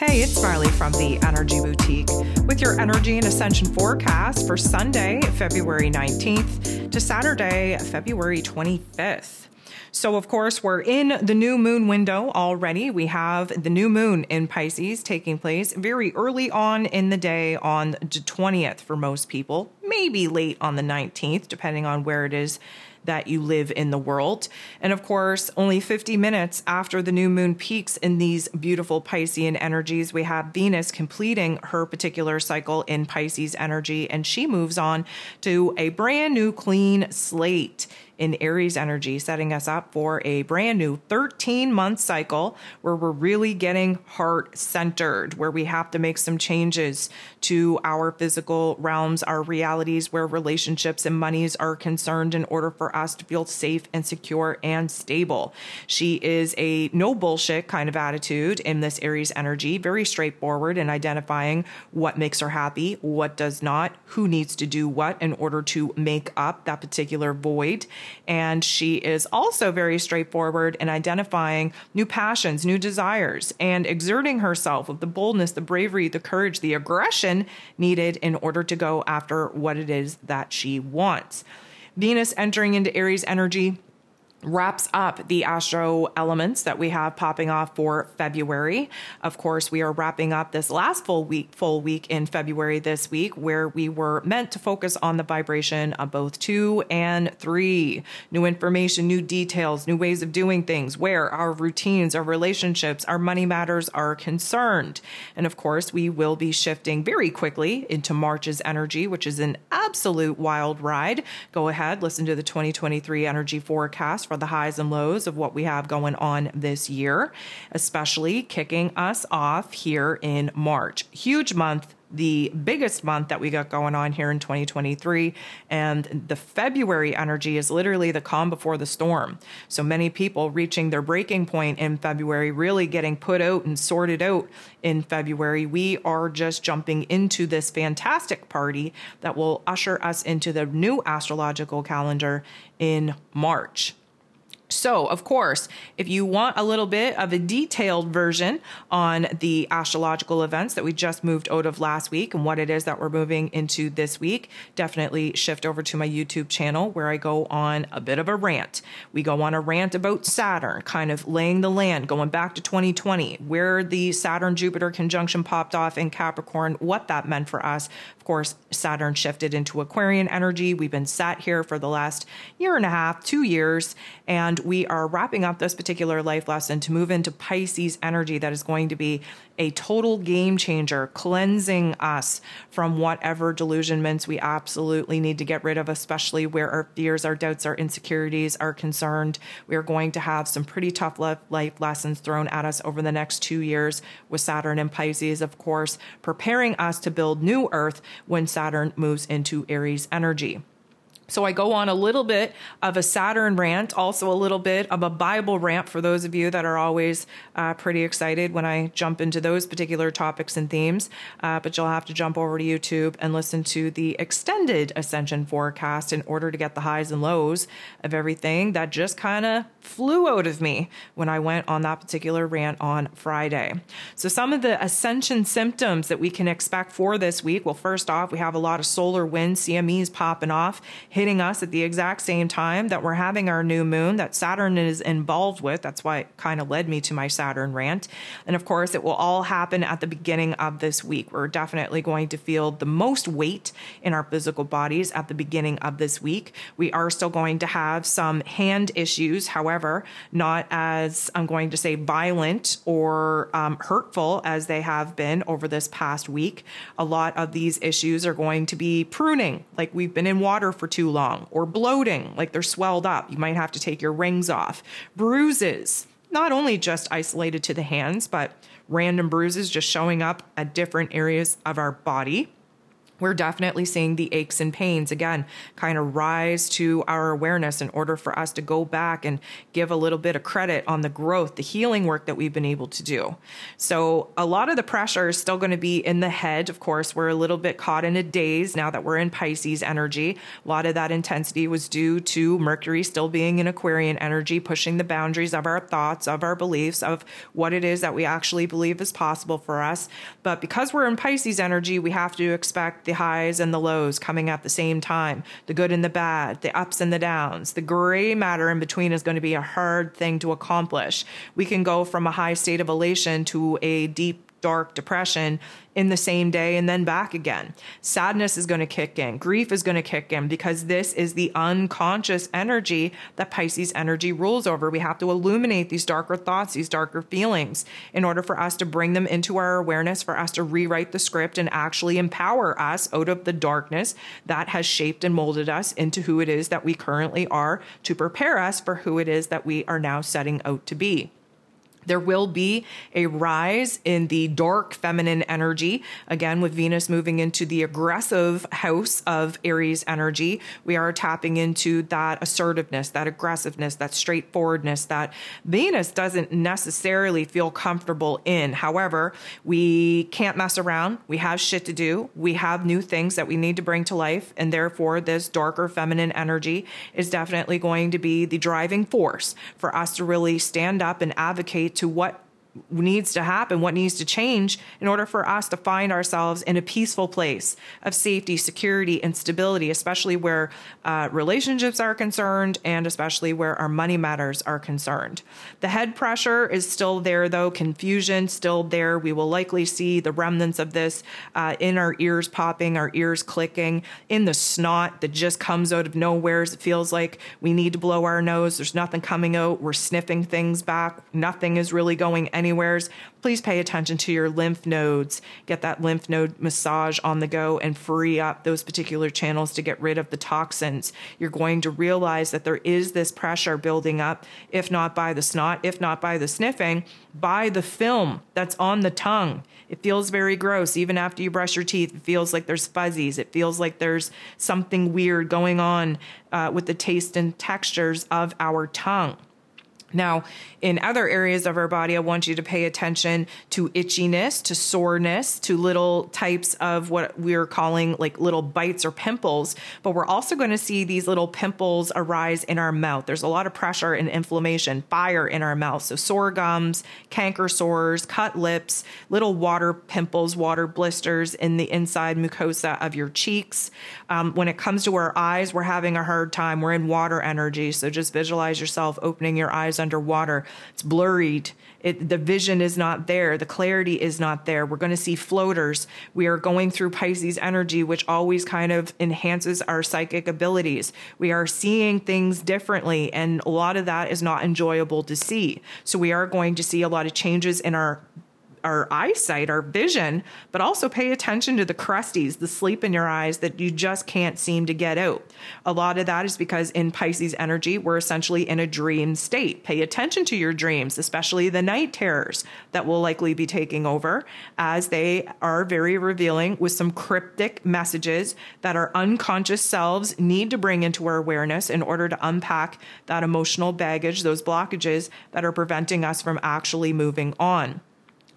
Hey, it's Marley from the Energy Boutique with your energy and ascension forecast for Sunday, February 19th to Saturday, February 25th. So, of course, we're in the new moon window already. We have the new moon in Pisces taking place very early on in the day on the 20th for most people, maybe late on the 19th, depending on where it is that you live in the world. And of course, only 50 minutes after the new moon peaks in these beautiful Piscean energies, we have Venus completing her particular cycle in Pisces energy, and she moves on to a brand new clean slate in Aries energy, setting us up for a brand new 13 month cycle where we're really getting heart centered, where we have to make some changes to our physical realms, our realities, where relationships and monies are concerned in order for us to feel safe and secure and stable. She is a no bullshit kind of attitude in this Aries energy, very straightforward in identifying what makes her happy, what does not, who needs to do what in order to make up that particular void. And she is also very straightforward in identifying new passions, new desires, and exerting herself with the boldness, the bravery, the courage, the aggression needed in order to go after what it is that she wants. Venus entering into Aries energy wraps up the astro elements that we have popping off for February. Of course, we are wrapping up this last full week full week in February this week where we were meant to focus on the vibration of both 2 and 3. New information, new details, new ways of doing things, where our routines, our relationships, our money matters are concerned. And of course, we will be shifting very quickly into March's energy, which is an absolute wild ride. Go ahead, listen to the 2023 energy forecast for the highs and lows of what we have going on this year, especially kicking us off here in March. Huge month the biggest month that we got going on here in 2023. And the February energy is literally the calm before the storm. So many people reaching their breaking point in February, really getting put out and sorted out in February. We are just jumping into this fantastic party that will usher us into the new astrological calendar in March. So, of course, if you want a little bit of a detailed version on the astrological events that we just moved out of last week and what it is that we're moving into this week, definitely shift over to my YouTube channel where I go on a bit of a rant. We go on a rant about Saturn, kind of laying the land, going back to 2020, where the Saturn Jupiter conjunction popped off in Capricorn, what that meant for us. Of course, Saturn shifted into Aquarian energy. We've been sat here for the last year and a half, two years, and we are wrapping up this particular life lesson to move into Pisces energy that is going to be a total game changer, cleansing us from whatever delusionments we absolutely need to get rid of, especially where our fears, our doubts, our insecurities are concerned. We are going to have some pretty tough life lessons thrown at us over the next two years with Saturn and Pisces, of course, preparing us to build new Earth when Saturn moves into Aries energy. So I go on a little bit of a Saturn rant, also a little bit of a Bible rant for those of you that are always uh, pretty excited when I jump into those particular topics and themes. Uh, but you'll have to jump over to YouTube and listen to the extended Ascension forecast in order to get the highs and lows of everything that just kind of flew out of me when I went on that particular rant on Friday. So some of the Ascension symptoms that we can expect for this week. Well, first off, we have a lot of solar wind CMEs popping off hitting us at the exact same time that we're having our new moon that Saturn is involved with. That's why it kind of led me to my Saturn rant. And of course, it will all happen at the beginning of this week. We're definitely going to feel the most weight in our physical bodies at the beginning of this week. We are still going to have some hand issues, however, not as I'm going to say violent or um, hurtful as they have been over this past week. A lot of these issues are going to be pruning, like we've been in water for too long, or bloating, like they're swelled up. You might have to take your rings off. Bruises, not only just isolated to the hands, but random bruises just showing up at different areas of our body. We're definitely seeing the aches and pains again kind of rise to our awareness in order for us to go back and give a little bit of credit on the growth, the healing work that we've been able to do. So, a lot of the pressure is still going to be in the head. Of course, we're a little bit caught in a daze now that we're in Pisces energy. A lot of that intensity was due to Mercury still being in Aquarian energy, pushing the boundaries of our thoughts, of our beliefs, of what it is that we actually believe is possible for us. But because we're in Pisces energy, we have to expect the highs and the lows coming at the same time, the good and the bad, the ups and the downs. The gray matter in between is going to be a hard thing to accomplish. We can go from a high state of elation to a deep dark depression in the same day and then back again. Sadness is going to kick in, grief is going to kick in because this is the unconscious energy that Pisces energy rules over. We have to illuminate these darker thoughts, these darker feelings in order for us to bring them into our awareness, for us to rewrite the script and actually empower us out of the darkness that has shaped and molded us into who it is that we currently are to prepare us for who it is that we are now setting out to be. There will be a rise in the dark feminine energy. Again, with Venus moving into the aggressive house of Aries energy, we are tapping into that assertiveness, that aggressiveness, that straightforwardness that Venus doesn't necessarily feel comfortable in. However, we can't mess around. We have shit to do. We have new things that we need to bring to life. And therefore, this darker feminine energy is definitely going to be the driving force for us to really stand up and advocate to what needs to happen, what needs to change in order for us to find ourselves in a peaceful place of safety, security, and stability, especially where uh, relationships are concerned and especially where our money matters are concerned. The head pressure is still there, though, confusion still there. We will likely see the remnants of this uh, in our ears popping, our ears clicking, in the snot that just comes out of nowhere. It feels like we need to blow our nose. There's nothing coming out. We're sniffing things back. Nothing is really going anywheres, please pay attention to your lymph nodes. Get that lymph node massage on the go and free up those particular channels to get rid of the toxins. You're going to realize that there is this pressure building up, if not by the snot, if not by the sniffing, by the film that's on the tongue. It feels very gross. Even after you brush your teeth, it feels like there's fuzzies. It feels like there's something weird going on uh, with the taste and textures of our tongue. Now, in other areas of our body, I want you to pay attention to itchiness, to soreness, to little types of what we're calling like little bites or pimples. But we're also going to see these little pimples arise in our mouth. There's a lot of pressure and inflammation, fire in our mouth. So, sore gums, canker sores, cut lips, little water pimples, water blisters in the inside mucosa of your cheeks. Um, when it comes to our eyes, we're having a hard time. We're in water energy. So, just visualize yourself opening your eyes underwater. It's blurred. It, the vision is not there. The clarity is not there. We're going to see floaters. We are going through Pisces energy, which always kind of enhances our psychic abilities. We are seeing things differently, and a lot of that is not enjoyable to see. So, we are going to see a lot of changes in our our eyesight, our vision, but also pay attention to the crusties, the sleep in your eyes that you just can't seem to get out. A lot of that is because in Pisces energy, we're essentially in a dream state. Pay attention to your dreams, especially the night terrors that will likely be taking over, as they are very revealing with some cryptic messages that our unconscious selves need to bring into our awareness in order to unpack that emotional baggage, those blockages that are preventing us from actually moving on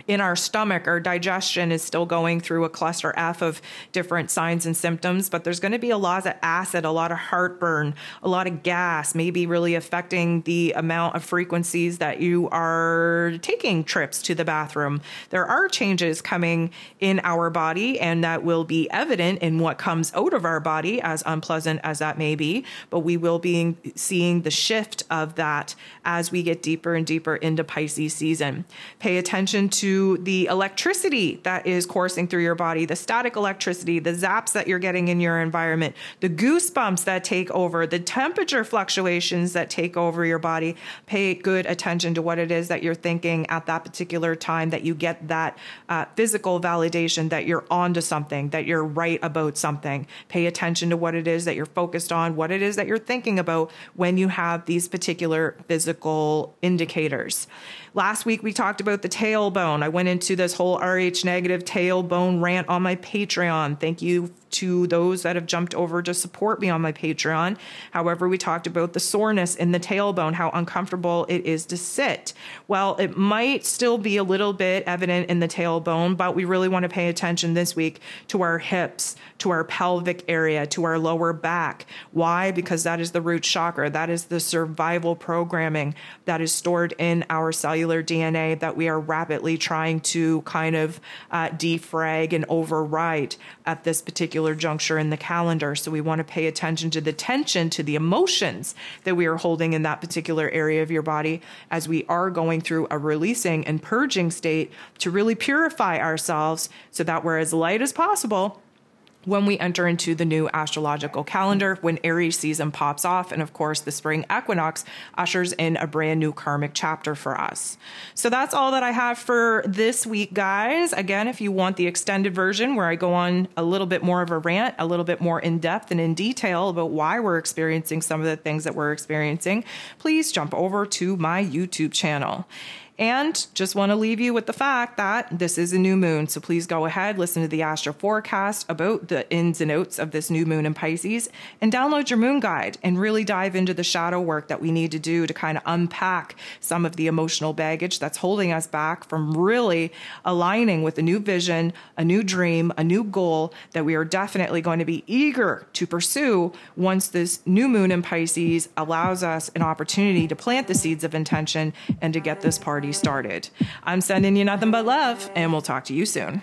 in our stomach, our digestion is still going through a cluster F of different signs and symptoms, but there's going to be a lot of acid, a lot of heartburn, a lot of gas, maybe really affecting the amount of frequencies that you are taking trips to the bathroom. There are changes coming in our body, and that will be evident in what comes out of our body, as unpleasant as that may be, but we will be seeing the shift of that as we get deeper and deeper into Pisces season. Pay attention to the electricity that is coursing through your body, the static electricity, the zaps that you're getting in your environment, the goosebumps that take over, the temperature fluctuations that take over your body. Pay good attention to what it is that you're thinking at that particular time, that you get that uh, physical validation that you're onto something, that you're right about something. Pay attention to what it is that you're focused on, what it is that you're thinking about when you have these particular physical indicators. Last week we talked about the tailbone. I went into this whole RH negative tailbone rant on my Patreon. Thank you to those that have jumped over to support me on my Patreon. However, we talked about the soreness in the tailbone, how uncomfortable it is to sit. Well, it might still be a little bit evident in the tailbone, but we really want to pay attention this week to our hips, to our pelvic area, to our lower back. Why? Because that is the root chakra. That is the survival programming that is stored in our cellular DNA that we are rapidly trying to kind of uh, defrag and override at this particular juncture in the calendar. So we want to pay attention to the tension, to the emotions that we are holding in that particular area of your body as we are going through a releasing and purging state to really purify ourselves so that we're as light as possible when we enter into the new astrological calendar, when Aries season pops off, and of course, the spring equinox ushers in a brand new karmic chapter for us. So that's all that I have for this week, guys. Again, if you want the extended version where I go on a little bit more of a rant, a little bit more in depth and in detail about why we're experiencing some of the things that we're experiencing, please jump over to my YouTube channel. And just want to leave you with the fact that this is a new moon. So please go ahead, listen to the astro forecast about the ins and outs of this new moon in Pisces, and download your moon guide and really dive into the shadow work that we need to do to kind of unpack some of the emotional baggage that's holding us back from really aligning with a new vision, a new dream, a new goal that we are definitely going to be eager to pursue once this new moon in Pisces allows us an opportunity to plant the seeds of intention and to get this party started. I'm sending you nothing but love, and we'll talk to you soon.